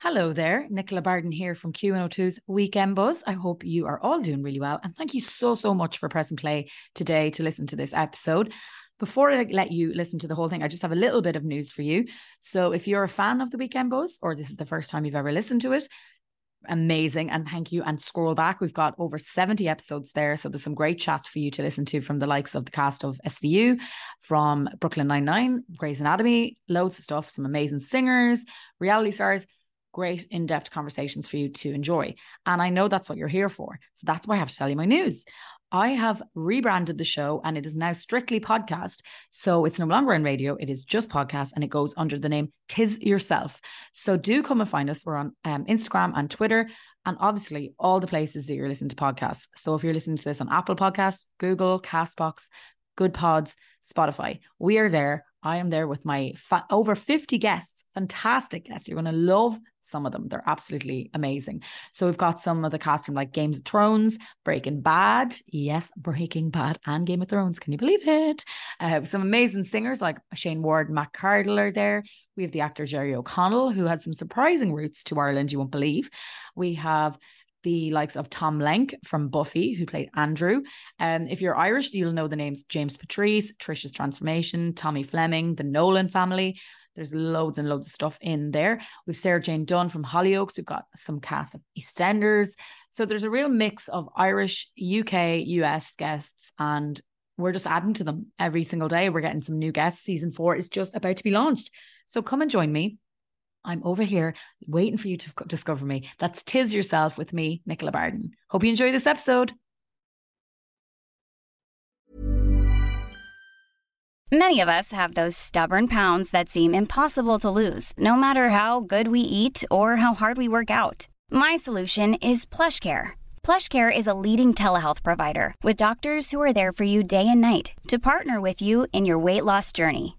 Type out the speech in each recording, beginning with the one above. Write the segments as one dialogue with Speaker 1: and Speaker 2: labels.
Speaker 1: Hello there, Nicola Barden here from Q102's Weekend Buzz. I hope you are all doing really well. And thank you so, so much for pressing play today to listen to this episode. Before I let you listen to the whole thing, I just have a little bit of news for you. So, if you're a fan of the Weekend Buzz, or this is the first time you've ever listened to it, amazing and thank you and scroll back we've got over 70 episodes there so there's some great chats for you to listen to from the likes of the cast of SVU from Brooklyn 99 Grey's Anatomy loads of stuff some amazing singers reality stars great in-depth conversations for you to enjoy and I know that's what you're here for so that's why I have to tell you my news I have rebranded the show and it is now strictly podcast. So it's no longer in radio, it is just podcast and it goes under the name Tis Yourself. So do come and find us. We're on um, Instagram and Twitter and obviously all the places that you're listening to podcasts. So if you're listening to this on Apple Podcasts, Google, Castbox, Good Pods, Spotify, we are there. I am there with my fa- over 50 guests, fantastic guests. You're going to love some of them. They're absolutely amazing. So we've got some of the cast from like Games of Thrones, Breaking Bad. Yes, Breaking Bad and Game of Thrones. Can you believe it? Uh, some amazing singers like Shayne Ward and Matt Cardle are there. We have the actor Jerry O'Connell, who had some surprising roots to Ireland, you won't believe. We have the likes of Tom Lenk from Buffy, who played Andrew. Um, if you're Irish, you'll know the names James Patrice, Trisha's Transformation, Tommy Fleming, the Nolan family. There's loads and loads of stuff in there. We've Sarah Jayne Dunn from Hollyoaks. We've got some cast of EastEnders. So there's a real mix of Irish, UK, US guests, and we're just adding to them every single day. We're getting some new guests. Season four is just about to be launched. So come and join me. I'm over here waiting for you to discover me. That's Tis Yourself with me, Nicola Barden. Hope you enjoy this episode.
Speaker 2: Many of us have those stubborn pounds that seem impossible to lose, no matter how good we eat or how hard we work out. My solution is PlushCare. PlushCare is a leading telehealth provider with doctors who are there for you day and night to partner with you in your weight loss journey.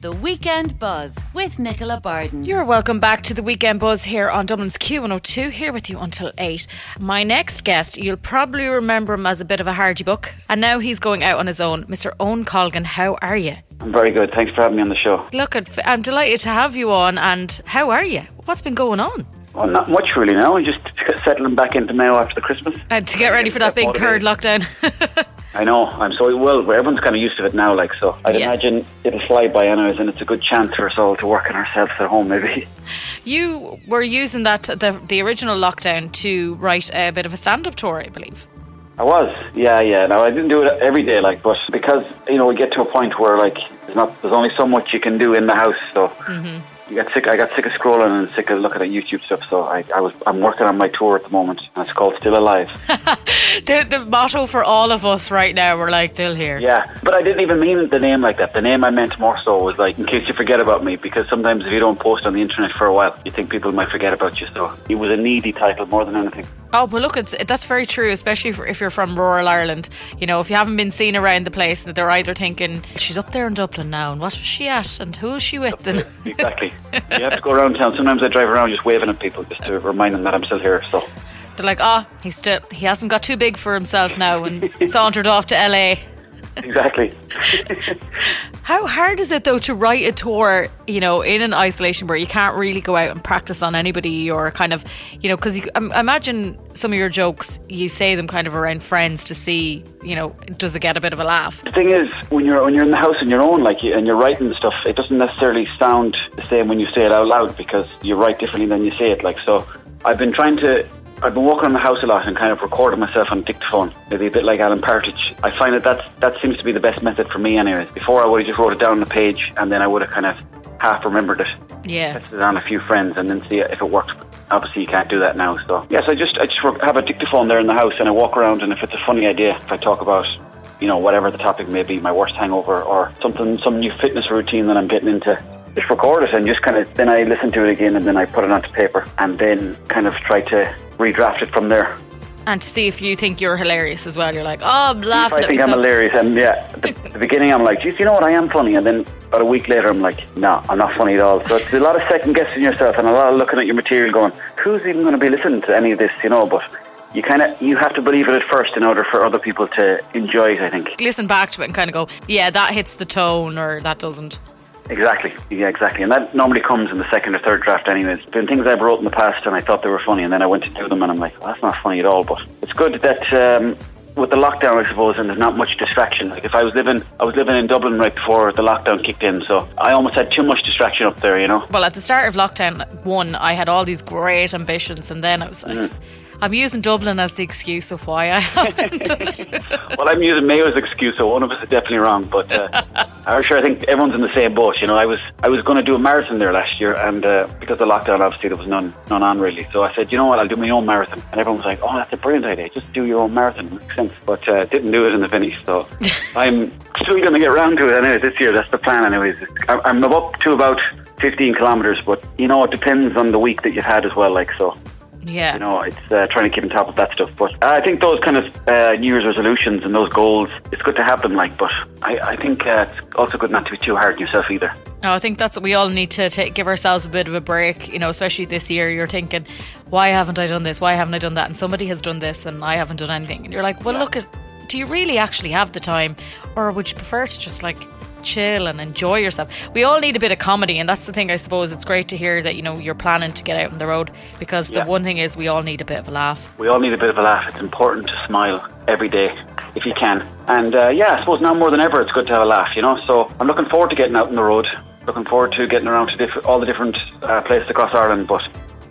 Speaker 3: The Weekend Buzz with Nicola Barden.
Speaker 1: You're welcome back to the Weekend Buzz here on Dublin's Q102, here with you until 8. My next guest, you'll probably remember him as a bit of a hardy buck, and now he's going out on his own. Mr. Owen Colgan, how are you?
Speaker 4: I'm very good. Thanks for having me on the show.
Speaker 1: Look, I'm delighted to have you on, and how are you? What's been going on?
Speaker 4: Well, not much really now. I'm just settling back into Mayo after the Christmas.
Speaker 1: And to get ready for that big third lockdown.
Speaker 4: I know. I'm so well. Everyone's kind of used to it now, like so. I'd
Speaker 1: Yes.
Speaker 4: imagine it'll fly by anyways, and it's a good chance for us all to work on ourselves at home, maybe.
Speaker 1: you were using that the the original lockdown to write a bit of a stand-up tour, I believe.
Speaker 4: I was, yeah, yeah. Now I didn't do it every day, like, but because you know we get to a point where like there's not, there's only so much you can do in the house, so. Mm-hmm. You got sick. I got sick of scrolling and sick of looking at YouTube stuff. So I, I was, I'm working on my tour at the moment, and it's called Still Alive.
Speaker 1: The the motto for all of us right now, we're like still here.
Speaker 4: Yeah, but I didn't even mean the name like that. The name I meant more so was like, in case you forget about me, because sometimes if you don't post on the internet for a while, you think people might forget about you. So it was a needy title more than anything.
Speaker 1: Oh, but look, it's, that's very true, especially if, if you're from rural Ireland. You know, if you haven't been seen around the place, they're either thinking she's up there in Dublin now, and what is she at, and who is she with, and
Speaker 4: Exactly. You have to go around town. Sometimes I drive around just waving at people just to remind them that I'm still here. So
Speaker 1: they're like, oh, he's still he hasn't got too big for himself now, and sauntered off to LA.
Speaker 4: Exactly.
Speaker 1: How hard is it though to write a tour, you know, in an isolation where you can't really go out and practice on anybody or kind of, you know, because you um, imagine some of your jokes, you say them kind of around friends to see, you know, does it get a bit of a laugh?
Speaker 4: The thing is, when you're when you're in the house on your own, like and you're writing stuff, it doesn't necessarily sound the same when you say it out loud because you write differently than you say it. Like so, I've been trying to I've been walking around the house a lot and kind of recording myself on dictaphone, maybe a bit like Alan Partridge. I find that that's, that seems to be the best method for me, anyways. Before I would have just wrote it down on the page, and then I would have kind of half remembered it,
Speaker 5: Yeah.
Speaker 4: tested it on a few friends, and then see if it worked. Obviously, you can't do that now. So yes, I just I just have a dictaphone there in the house, and I walk around, and if it's a funny idea, if I talk about you know whatever the topic may be, my worst hangover or something, some new fitness routine that I'm getting into, just record it and just kind of then I listen to it again, and then I put it onto paper, and then kind of try to redraft it from there.
Speaker 5: And to see if you think you're hilarious as well. You're like, oh, I'm
Speaker 4: If
Speaker 5: laughing
Speaker 4: I think I'm hilarious, and yeah, the, the beginning I'm like, geez, you know what, I am funny, and then about a week later I'm like, no, I'm not funny at all. So it's a lot of second guessing yourself and a lot of looking at your material, going, who's even going to be listening to any of this, you know? But you kind of you have to believe it at first in order for other people to enjoy it. I think
Speaker 5: Listen back to it and kind of go, yeah, that hits the tone or that doesn't.
Speaker 4: Exactly, yeah, exactly, and that normally comes in the second or third draft. Anyways, been things I've wrote in the past and I thought they were funny, and then I went to do them and I'm like, well, that's not funny at all. But it's good that. Um, with the lockdown, I suppose, and there's not much distraction. Like if I was living, I was living in Dublin right before the lockdown kicked in, so I almost had too much distraction up there, you know.
Speaker 5: Well, at the start of lockdown one, I had all these great ambitions, and then I was like, I'm using Dublin as the excuse of why I haven't done it.
Speaker 4: Well, I'm using Mayo's excuse, so one of us is definitely wrong. But uh, I'm sure I think everyone's in the same boat. You know, I was I was going to do a marathon there last year, and uh, because of the lockdown, obviously there was none none on really. So I said, you know what, I'll do my own marathon, and everyone was like, oh, that's a brilliant idea. Just do your own marathon. Makes sense. But uh, didn't do it in the finish. So I'm still going to get round to it anyway this year. That's the plan, anyways. I'm I'm up to about 15 kilometers, but you know, it depends on the week that you've had as well. Like so
Speaker 5: yeah.
Speaker 4: you know, it's uh, trying to keep on top of that stuff. But uh, I think those kind of uh, New Year's resolutions and those goals, it's good to have them. Like, but I, I think uh, it's also good not to be too hard on yourself either.
Speaker 5: No, I think that's what we all need to take, give ourselves a bit of a break, you know, especially this year. You're thinking, why haven't I done this? Why haven't I done that? And somebody has done this and I haven't done anything. And you're like, well, look at, do you really actually have the time? Or would you prefer to just like chill and enjoy yourself? We all need a bit of comedy. And that's the thing, I suppose. It's great to hear that, you know, you're planning to get out on the road because
Speaker 4: Yeah.
Speaker 5: the one thing is we all need a bit of a laugh.
Speaker 4: We all need a bit of a laugh. It's important to smile every day if you can. And uh, yeah, I suppose now more than ever, it's good to have a laugh. You know, so I'm looking forward to getting out on the road. Looking forward to getting around to diff- all the different uh, places across Ireland, but.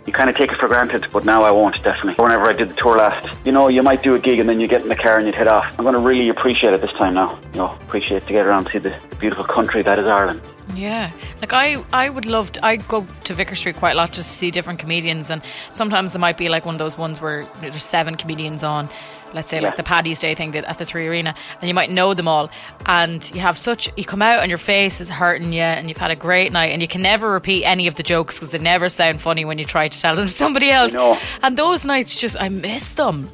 Speaker 4: You kind of take it for granted, but now I won't, definitely. Whenever I did the tour last, you know, you might do a gig and then you get in the car and you'd head off. I'm going to really appreciate it this time now. You know, appreciate to get around to see the, the beautiful country that is Ireland.
Speaker 5: Yeah, like I, I would love. To, I go to Vicar Street quite a lot just to see different comedians, and sometimes there might be like one of those ones where there's seven comedians on. Let's say like the Paddy's Day thing at the Three Arena, and you might know them all, and you have such. You come out and your face is hurting you, and you've had a great night, and you can never repeat any of the jokes because they never sound funny when you try to tell them to somebody else.
Speaker 4: know.
Speaker 5: And those nights, just I miss them.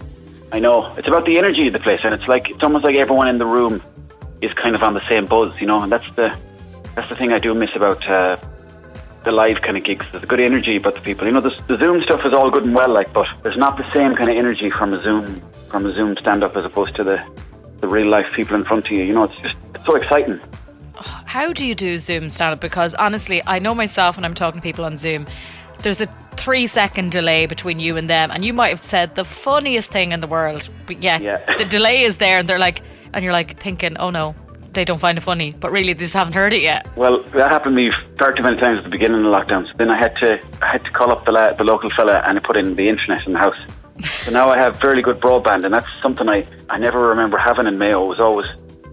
Speaker 4: I know. It's about the energy of the place, and it's like it's almost like everyone in the room is kind of on the same buzz, you know. And that's the that's the thing I do miss about uh, the live kind of gigs. There's a good energy about the people. You know, the, the Zoom stuff is all good and well, like, but there's not the same kind of energy from a Zoom from a Zoom stand up as opposed to the the real life people in front of you. You know, it's just it's so exciting.
Speaker 5: How do you do Zoom stand up? Because honestly, I know myself when I'm talking to people on Zoom, there's a three second delay between you and them, and you might have said the funniest thing in the world, but yet
Speaker 4: Yeah.
Speaker 5: the delay is there, and they're like, and you're like thinking, oh no, they don't find it funny, but really they just haven't heard it yet.
Speaker 4: Well, that happened to me far too many times at the beginning of the lockdown. So then I had to I had to call up the la- the local fella and put in the internet in the house. So now I have fairly good broadband, and that's something I, I never remember having in Mayo. It was always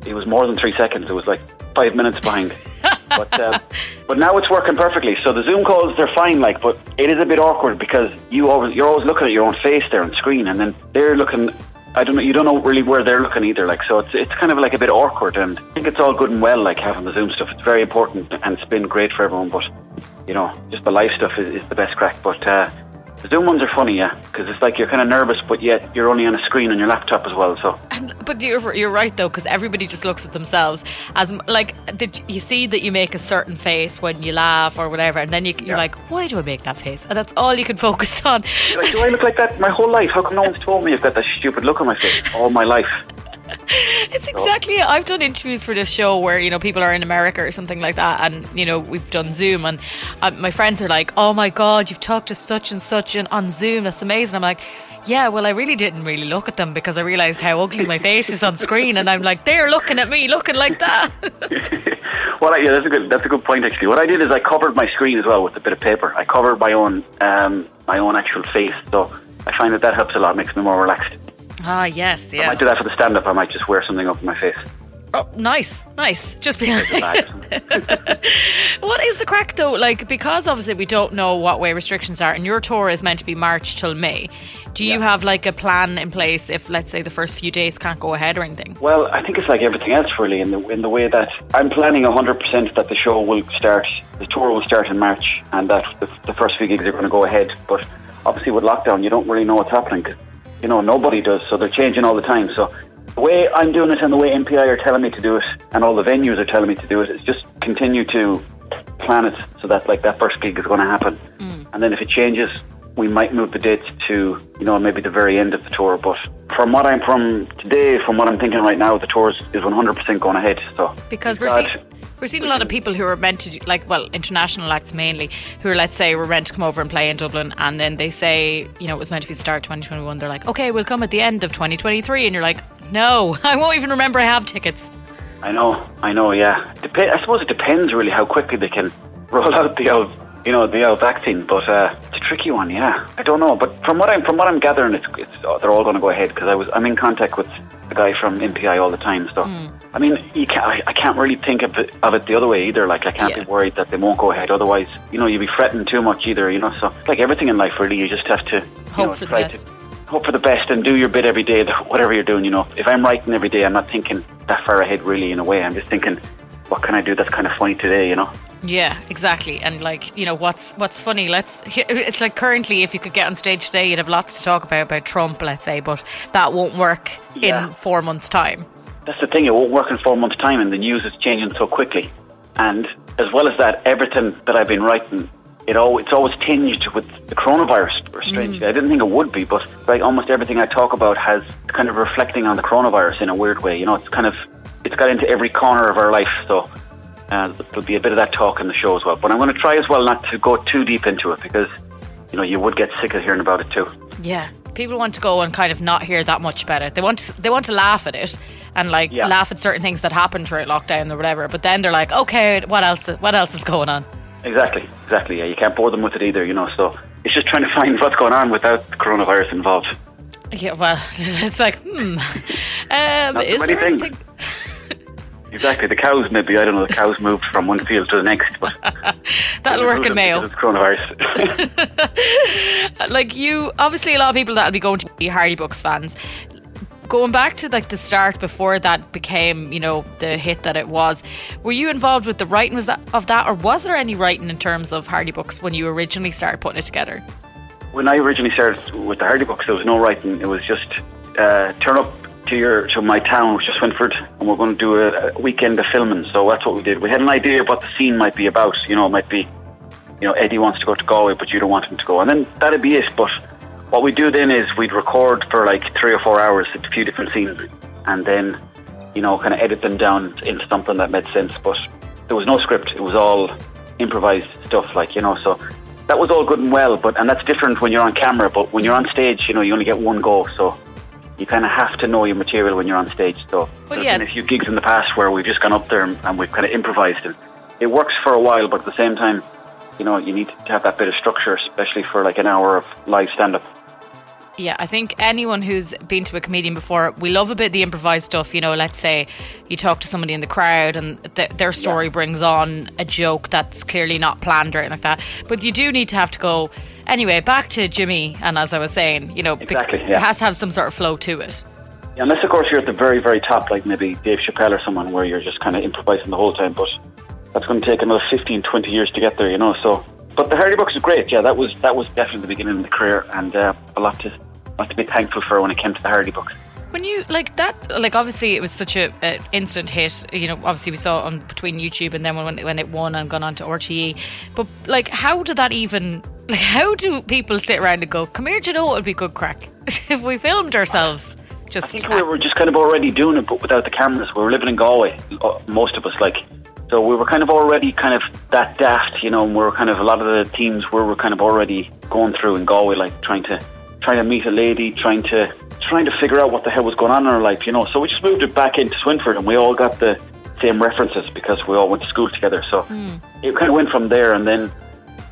Speaker 4: it was more than three seconds. It was like five minutes behind. but uh, but now it's working perfectly. So the Zoom calls they're fine, like, but it is a bit awkward because you always you're always looking at your own face there on screen, and then they're looking. I don't know. You don't know really where they're looking either. Like, so it's it's kind of like a bit awkward, and I think it's all good and well, like having the Zoom stuff. It's very important, and it's been great for everyone. But you know, just the live stuff is, is the best crack. But uh, the Zoom ones are funny, yeah, because it's like you're kind of nervous, but yet you're only on a screen on your laptop as well. So
Speaker 5: And, but you're, you're right though, because everybody just looks at themselves as like did you see that you make a certain face when you laugh or whatever, and then you, you're
Speaker 4: Yeah.
Speaker 5: like, why do I make that face? And that's all you can focus on.
Speaker 4: Like, do I look like that my whole life? How come no one's told me I've got that stupid look on my face all my life?
Speaker 5: It's exactly it. I've done interviews for this show where you know people are in America or something like that, and you know we've done Zoom, and uh, my friends are like, "Oh my god, you've talked to such and such and on Zoom. That's amazing." I'm like. Yeah, well, I really didn't really look at them because I realised how ugly my face is on screen, and I'm like, they're looking at me, looking like that.
Speaker 4: well, yeah, that's a good that's a good point actually. What I did is I covered my screen as well with a bit of paper. I covered my own um, my own actual face, so I find that that helps a lot, makes me more relaxed.
Speaker 5: Ah, yes,
Speaker 4: I might do that for the stand up. I might just wear something over my face.
Speaker 5: Oh, nice, nice. Just be. What is the crack though? Like, because obviously we don't know what way restrictions are, and your tour is meant to be March till May. Do you have like a plan in place if, let's say, the first few days can't go ahead or anything?
Speaker 4: Well, I think it's like everything else, really, in the in the way that I'm planning 100% that the show will start, the tour will start in March, and that the, the first few gigs are going to go ahead. But obviously, with lockdown, you don't really know what's happening. You know, nobody does, so they're changing all the time. So the way I'm doing it and the way MPI are telling me to do it, and all the venues are telling me to do it, is just continue to plan it so that like that first gig is going to happen, mm. and then if it changes. We might move the dates to, you know, maybe the very end of the tour. But from what I'm from today, from what I'm thinking right now, the tour is 100% going ahead. So
Speaker 5: Because we're seeing. We're seeing a lot of people who are meant to, do, like, well, international acts mainly, who are, let's say, were meant to come over and play in Dublin, and then they say, you know, it was meant to be the start of 2021. They're like, okay, we'll come at the end of 2023. And you're like, no, I won't even remember I have tickets.
Speaker 4: I know, I know, yeah. Dep- I suppose it depends really how quickly they can roll out the old, you know, the old vaccine. But uh, it's a tricky one, yeah. I don't know, but from what I'm from what I'm gathering, it's, it's oh, they're all going to go ahead because I was I'm in contact with the guy from MPI all the time. So hmm. I mean, you can't, I, I can't really think of it, of it the other way either. Like I can't
Speaker 5: Yeah.
Speaker 4: be worried that they won't go ahead. Otherwise, you know, you'd be fretting too much either. You know, so like everything in life, really, you just have to
Speaker 5: Hope
Speaker 4: know,
Speaker 5: for the best.
Speaker 4: To, hope for the best and do your bit every day, whatever you're doing. You know, if I'm writing every day, I'm not thinking that far ahead really. In a way, I'm just thinking, what can I do that's kind of funny today? You know.
Speaker 5: Yeah, exactly. And like, you know, what's what's funny? Let's. It's like currently, if you could get on stage today, you'd have lots to talk about about Trump, let's say, but that won't work
Speaker 4: Yeah.
Speaker 5: in four months' time.
Speaker 4: That's the thing; it won't work in four months' time, and the news is changing so quickly. And as well as that, everything that I've been writing, it all it's always tinged with the coronavirus. Or strangely, mm. I didn't think it would be, but like almost everything I talk about has kind of reflecting on the coronavirus in a weird way. You know, it's kind of it's got into every corner of our life. So uh, there'll be a bit of that talk in the show as well. But I'm going to try as well not to go too deep into it because you know you would get sick of hearing about it too.
Speaker 5: Yeah, people want to go and kind of not hear that much about it. They want to, they want to laugh at it and like
Speaker 4: Yeah.
Speaker 5: laugh at certain things that happened throughout lockdown or whatever. But then they're like, okay, what else? What else is going on?
Speaker 4: Exactly, exactly. Yeah, you can't bore them with it either, you know. So it's just trying to find what's going on without the coronavirus involved.
Speaker 5: Yeah, well, it's like, hmm. Um,
Speaker 4: Not
Speaker 5: is
Speaker 4: so many
Speaker 5: there
Speaker 4: things.
Speaker 5: anything?
Speaker 4: Exactly. The cows, maybe I don't know. The cows moved from one field to the next, but
Speaker 5: That'll work in Mayo.
Speaker 4: Of coronavirus.
Speaker 5: like you obviously a lot of people that'll be going to be Hardy Bucks fans. Going back to like the start before that became, you know, the hit that it was, were you involved with the writing was that of that or was there any writing in terms of Hardy Bucks when you originally started putting it together?
Speaker 4: when I originally started with the Hardy bucks, there was no writing. It was just uh, turn up to your to my town, which is Swinford, and we're going to do a, a weekend of filming. So that's what we did. We had an idea of what the scene might be about. You know, it might be, you know, Eddie wants to go to Galway, but you don't want him to go, and then that'd be it. But what we do then is we'd record for like three or four hours a few different scenes, and then, you know, kind of edit them down into something that made sense. But there was no script. It was all improvised stuff, like you know. So that was all good and well, but and that's different when you're on camera. But when you're on stage, you know, you only get one go, so you kind of have to know your material when you're on stage. So there's
Speaker 5: yeah.
Speaker 4: been a few gigs in the past where we've just gone up there and, and we've kind of improvised, and it works for a while. But at the same time, you know, you need to have that bit of structure, especially for like an hour of live stand-up.
Speaker 5: Yeah, I think anyone who's been to a comedian before, we love a bit of the improvised stuff. You know, let's say you talk to somebody in the crowd and th- their story brings on a joke that's clearly not planned or anything like that. But you do need to have to go. Anyway, back to Jimmy, and as I was saying, you know,
Speaker 4: Exactly, yeah.
Speaker 5: it has to have some sort of flow to it.
Speaker 4: Unless, of course, you're at the very, very top, like maybe Dave Chappelle or someone, where you're just kind of improvising the whole time. But that's going to take another 15, 20 years to get there, you know. So, but the Hardy Bucks is great. Yeah, that was that was definitely the beginning of the career, and uh, a lot to lot to be thankful for when it came to the Hardy Bucks.
Speaker 5: When you like that, like obviously it was such a, a instant hit. You know, obviously we saw it on between YouTube and then when when it won and gone on to RTE. But like, how did that even? Like, how do people sit around and go, "Come here, do you know what would be good crack if we filmed ourselves"?
Speaker 4: I
Speaker 5: Just
Speaker 4: think we were just kind of already doing it, but without the cameras. We were living in Galway, uh, most of us, like. So we were kind of already kind of that daft, you know. And we were kind of a lot of the teams were, were kind of already going through in Galway, like trying to trying to meet a lady, trying to trying to figure out what the hell was going on in our life, you know. So we just moved it back into Swinford, and we all got the same references because we all went to school together. So it kind of went from there, and then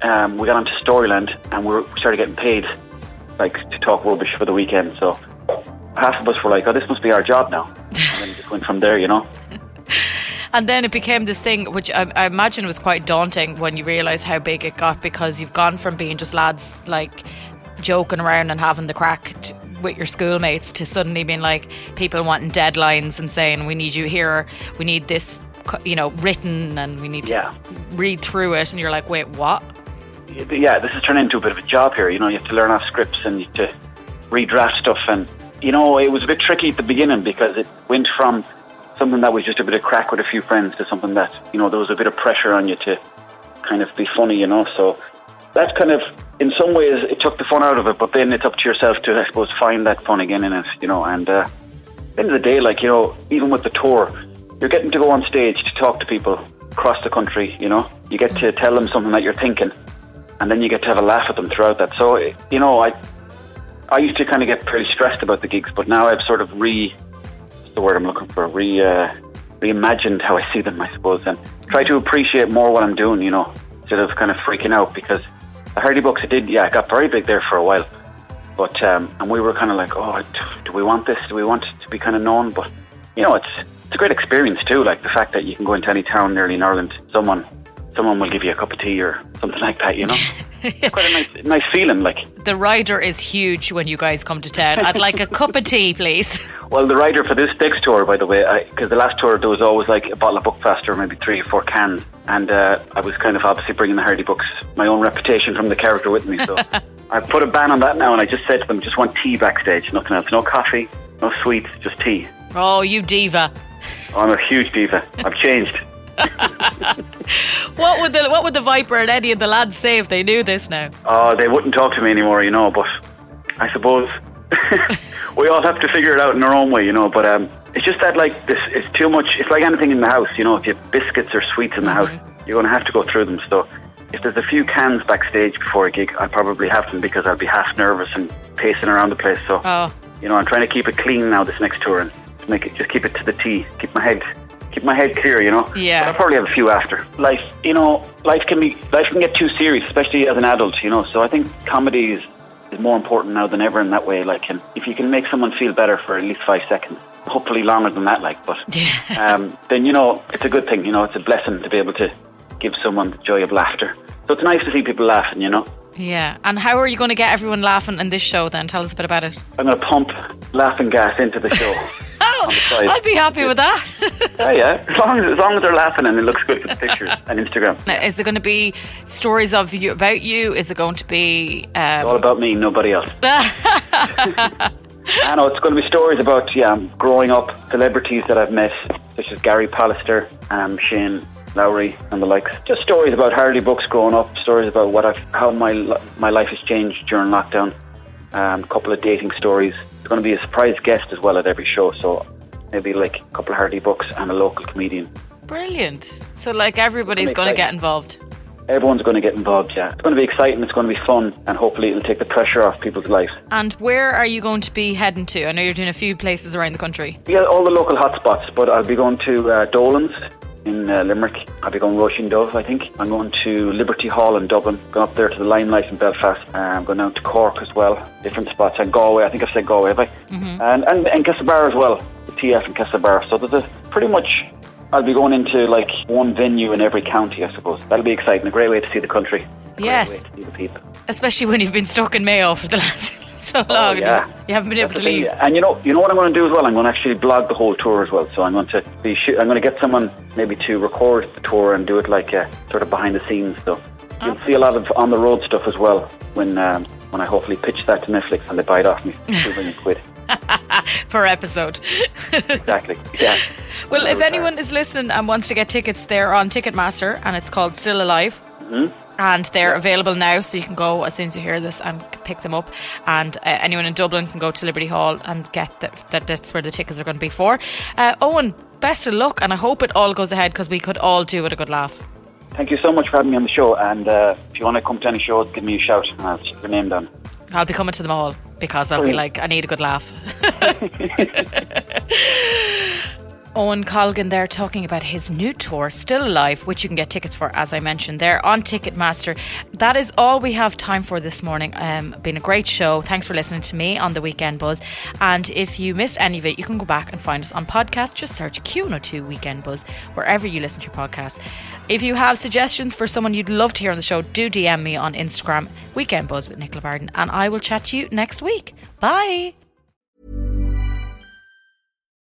Speaker 4: um, we got onto Storyland, and we, were, we started getting paid like to talk rubbish for the weekend. So half of us were like, "Oh, this must be our job now," and then it just went from there, you know.
Speaker 5: And then it became this thing, which I, I imagine was quite daunting when you realised how big it got because you've gone from being just lads like joking around and having the crack t- with your schoolmates to suddenly being like people wanting deadlines and saying, we need you here, we need this, you know, written and we need to
Speaker 4: Yeah.
Speaker 5: read through it. And you're like, wait, what?
Speaker 4: Yeah, this has turned into a bit of a job here. You know, you have to learn off scripts and you have to redraft stuff. And, you know, it was a bit tricky at the beginning because it went from something that was just a bit of crack with a few friends to something that, you know, there was a bit of pressure on you to kind of be funny, you know. So that's kind of, in some ways, it took the fun out of it, but then it's up to yourself to, I suppose, find that fun again in it, you know. And uh, at the end of the day, like, you know, even with the tour, you're getting to go on stage to talk to people across the country, you know. You get to tell them something that you're thinking and then you get to have a laugh at them throughout that. So, you know, I I used to kind of get pretty stressed about the gigs, but now I've sort of re what's the word I'm looking for re uh, reimagined how I see them, I suppose, and try to appreciate more what I'm doing. You know, instead of kind of freaking out because the Hardy Bucks, it did, yeah, it got very big there for a while, but um, and we were kind of like, oh, do we want this? Do we want it to be kind of known? But you know, it's it's a great experience too. Like the fact that you can go into any town nearly in Ireland, someone someone will give you a cup of tea or something like that. You know, it's quite a nice nice feeling. Like,
Speaker 5: The rider is huge when you guys come to town. I'd like a cup of tea, please.
Speaker 4: well, the rider for this next tour, by the way, because the last tour there was always like a bottle of Buckfast or maybe three or four cans, and uh, I was kind of obviously bringing the Hardy bucks, my own reputation from the character with me. So I put a ban on that now, and I just said to them, just want tea backstage, nothing else, no coffee, no sweets, just tea.
Speaker 5: Oh, you diva.
Speaker 4: I'm a huge diva. I've changed.
Speaker 5: What would the what would the Viper and Eddie and the lads say if they knew this now?
Speaker 4: Oh, they wouldn't talk to me anymore, you know. But I suppose we all have to figure it out in our own way, you know. But um, it's just that like this, it's too much. It's like anything in the house, you know. If you have biscuits or sweets in the house, you're going to have to go through them. So if there's a few cans backstage before a gig, I'll probably have them because I'll be half nervous and pacing around the place. So
Speaker 5: Oh.
Speaker 4: you know, I'm trying to keep it clean now this next tour and make it just keep it to the T. Keep my head keep my head clear, you know.
Speaker 5: Yeah.
Speaker 4: But I'll probably have a few after. Life, you know, life can be life can get too serious, especially as an adult, you know. So I think comedy is is more important now than ever in that way. Like, and if you can make someone feel better for at least five seconds, hopefully longer than that, like, but um, then you know it's a good thing. You know, it's a blessing to be able to give someone the joy of laughter. So it's nice to see people laughing, you know.
Speaker 5: Yeah. And how are you going to get everyone laughing in this show then? Tell us a bit about it.
Speaker 4: I'm going to pump laughing gas into the show.
Speaker 5: Oh. I'd be happy with that.
Speaker 4: yeah, yeah. As long as, as long as they're laughing and it looks good for the pictures and Instagram.
Speaker 5: Now, Is it going to be stories of you about you? Is it going to be um,
Speaker 4: All about me, nobody else. I know it's going to be stories about yeah, growing up, celebrities that I've met, such as Gary Pallister, um, Shane Lowry, and the likes. Just stories about Hardy bucks growing up, stories about what I've, how my my life has changed during lockdown. Um, a couple of dating stories. There's going to be a surprise guest as well at every show, so maybe like a couple of Hardy bucks and a local comedian.
Speaker 5: brilliant? So like everybody's
Speaker 4: It's
Speaker 5: going to get involved.
Speaker 4: Everyone's going to get involved. Yeah, it's going to be exciting. It's going to be fun, and hopefully it'll take the pressure off people's lives.
Speaker 5: And where are you going to be heading to? I know you're doing a few places around the country.
Speaker 4: Yeah, all the local hotspots, but I'll be going to uh, Dolan's in uh, Limerick. I'll be going Róisín Dubh, I think. I'm going to Liberty Hall in Dublin. Going up there to the Limelight in Belfast. Uh, I'm going down to Cork as well. Different spots. And Galway. I think I've said Galway, have I? And, and, and Castlebar as well. The TF in Castlebar. So there's a pretty much... I'll be going into like one venue in every county, I suppose. That'll be exciting. A great way to see the country. A great
Speaker 5: Yes.
Speaker 4: way to see the people.
Speaker 5: Especially when you've been stuck in Mayo for the last so long.
Speaker 4: Oh, yeah.
Speaker 5: you, haven't been able
Speaker 4: That's
Speaker 5: to leave.
Speaker 4: And you know, you know what I'm going to do as well. I'm going to actually blog the whole tour as well. So I'm going to be. Shoot, I'm going to get someone maybe to record the tour and do it like uh, sort of behind the scenes stuff. You'll see a lot of on the road stuff as well when um, when I hopefully pitch that to Netflix and they buy it off me. Two million quid.
Speaker 5: per episode.
Speaker 4: Exactly. Yeah.
Speaker 5: well, if anyone is listening and wants to get tickets, they're on Ticketmaster and it's called Still Alive.
Speaker 4: Mm-hmm.
Speaker 5: And they're available now, so you can go as soon as you hear this and pick them up. And uh, anyone in Dublin can go to Liberty Hall and get that. that that's where the tickets are going to be for. Uh, Owen, best of luck, and I hope it all goes ahead because we could all do with a good laugh.
Speaker 4: Thank you so much for having me on the show. And uh, if you want to come to any shows, give me a shout and I'll put your name down.
Speaker 5: I'll be coming to them all because I'll be like, I need a good laugh. Owen Colgan there talking about his new tour, Still Alive, which you can get tickets for, as I mentioned there on Ticketmaster. That is all we have time for this morning. Um, been a great show. Thanks for listening to me on the Weekend Buzz. And if you missed any of it, you can go back and find us on podcast. Just search Q102 Weekend Buzz wherever you listen to your podcast. If you have suggestions for someone you'd love to hear on the show, do DM me on Instagram, Weekend Buzz with Nicola Barden, and I will chat to you next week. Bye.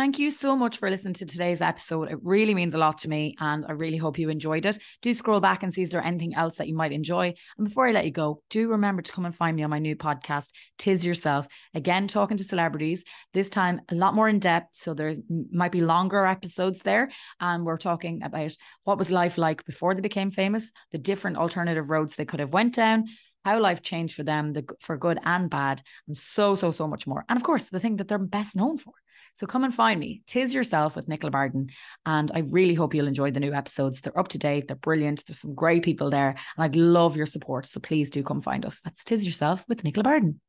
Speaker 1: Thank you so much for listening to today's episode. It really means a lot to me, and I really hope you enjoyed it. Do scroll back and see is there anything else that you might enjoy. And before I let you go, do remember to come and find me on my new podcast, Tis Yourself. Again, talking to celebrities, this time a lot more in depth. So there might be longer episodes there. And we're talking about what was life like before they became famous, the different alternative roads they could have went down how life changed for them the, for good and bad and so so so much more and of course the thing that they're best known for so come and find me. Tis yourself with Nicola Barden. And I really hope you'll enjoy the new episodes. They're up to date, they're brilliant. There's some great people there. And I'd love your support. So please do come find us. That's Tis Yourself with Nicola Barden.